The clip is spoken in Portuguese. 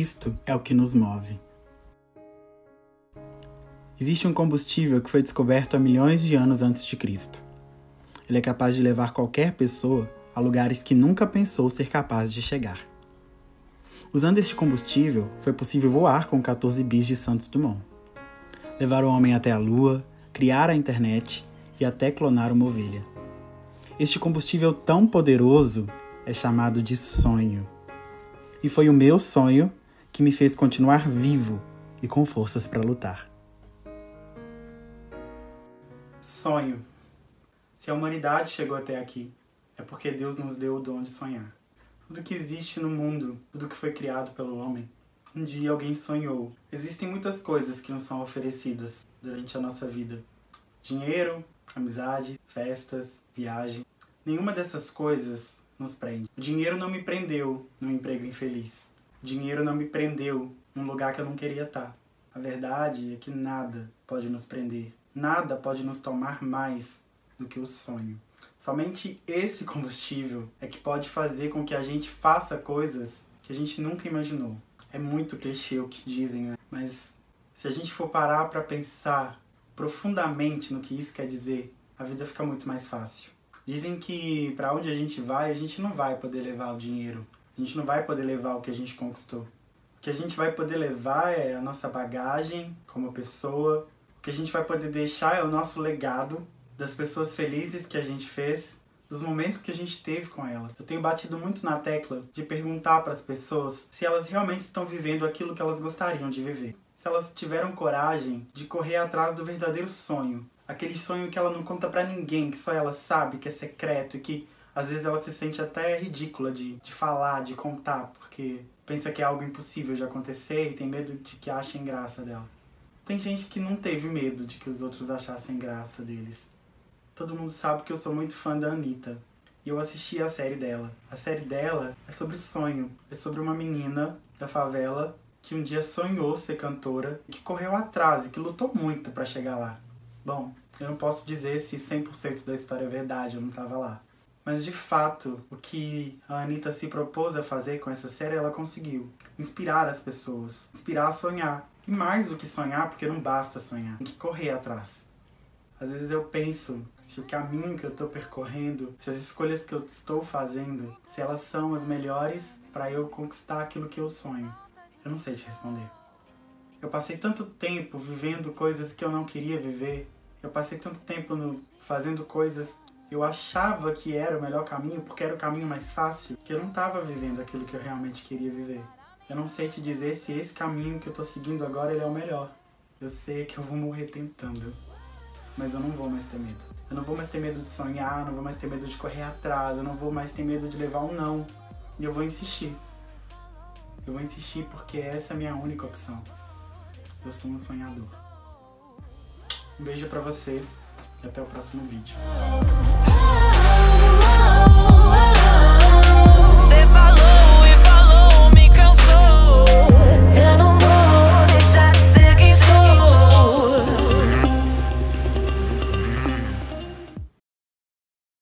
isto é o que nos move. Existe um combustível que foi descoberto há milhões de anos antes de Cristo. Ele é capaz de levar qualquer pessoa a lugares que nunca pensou ser capaz de chegar. Usando este combustível, foi possível voar com 14 bis de Santos Dumont. Levar o homem até a Lua, criar a internet e até clonar uma ovelha. Este combustível tão poderoso é chamado de sonho. E foi o meu sonho que me fez continuar vivo e com forças para lutar. Sonho. Se a humanidade chegou até aqui, é porque Deus nos deu o dom de sonhar. Tudo que existe no mundo, tudo que foi criado pelo homem, um dia alguém sonhou. Existem muitas coisas que nos são oferecidas durante a nossa vida: dinheiro, amizade, festas, viagem. Nenhuma dessas coisas nos prende. O dinheiro não me prendeu num emprego infeliz. Dinheiro não me prendeu num lugar que eu não queria estar. A verdade é que nada pode nos prender. Nada pode nos tomar mais do que o sonho. Somente esse combustível é que pode fazer com que a gente faça coisas que a gente nunca imaginou. É muito clichê o que dizem, né? Mas se a gente for parar para pensar profundamente no que isso quer dizer, a vida fica muito mais fácil. Dizem que para onde a gente vai, a gente não vai poder levar o dinheiro. A gente não vai poder levar o que a gente conquistou. O que a gente vai poder levar é a nossa bagagem como pessoa. O que a gente vai poder deixar é o nosso legado das pessoas felizes que a gente fez, dos momentos que a gente teve com elas. Eu tenho batido muito na tecla de perguntar para as pessoas se elas realmente estão vivendo aquilo que elas gostariam de viver. Se elas tiveram coragem de correr atrás do verdadeiro sonho, aquele sonho que ela não conta para ninguém, que só ela sabe, que é secreto e que às vezes ela se sente até ridícula de, de falar, de contar, porque pensa que é algo impossível de acontecer e tem medo de que achem graça dela. Tem gente que não teve medo de que os outros achassem graça deles todo mundo sabe que eu sou muito fã da Anitta. E eu assisti a série dela. A série dela é sobre sonho. É sobre uma menina da favela que um dia sonhou ser cantora, que correu atrás e que lutou muito para chegar lá. Bom, eu não posso dizer se 100% da história é verdade, eu não tava lá. Mas de fato, o que a Anitta se propôs a fazer com essa série, ela conseguiu. Inspirar as pessoas, inspirar a sonhar. E mais do que sonhar, porque não basta sonhar, tem que correr atrás. Às vezes eu penso se o caminho que eu estou percorrendo, se as escolhas que eu estou fazendo, se elas são as melhores para eu conquistar aquilo que eu sonho. Eu não sei te responder. Eu passei tanto tempo vivendo coisas que eu não queria viver. Eu passei tanto tempo no, fazendo coisas eu achava que era o melhor caminho porque era o caminho mais fácil, que eu não estava vivendo aquilo que eu realmente queria viver. Eu não sei te dizer se esse caminho que eu estou seguindo agora ele é o melhor. Eu sei que eu vou morrer tentando mas eu não vou mais ter medo. Eu não vou mais ter medo de sonhar, não vou mais ter medo de correr atrás, eu não vou mais ter medo de levar um não. E eu vou insistir. Eu vou insistir porque essa é a minha única opção. Eu sou um sonhador. Um beijo para você e até o próximo vídeo.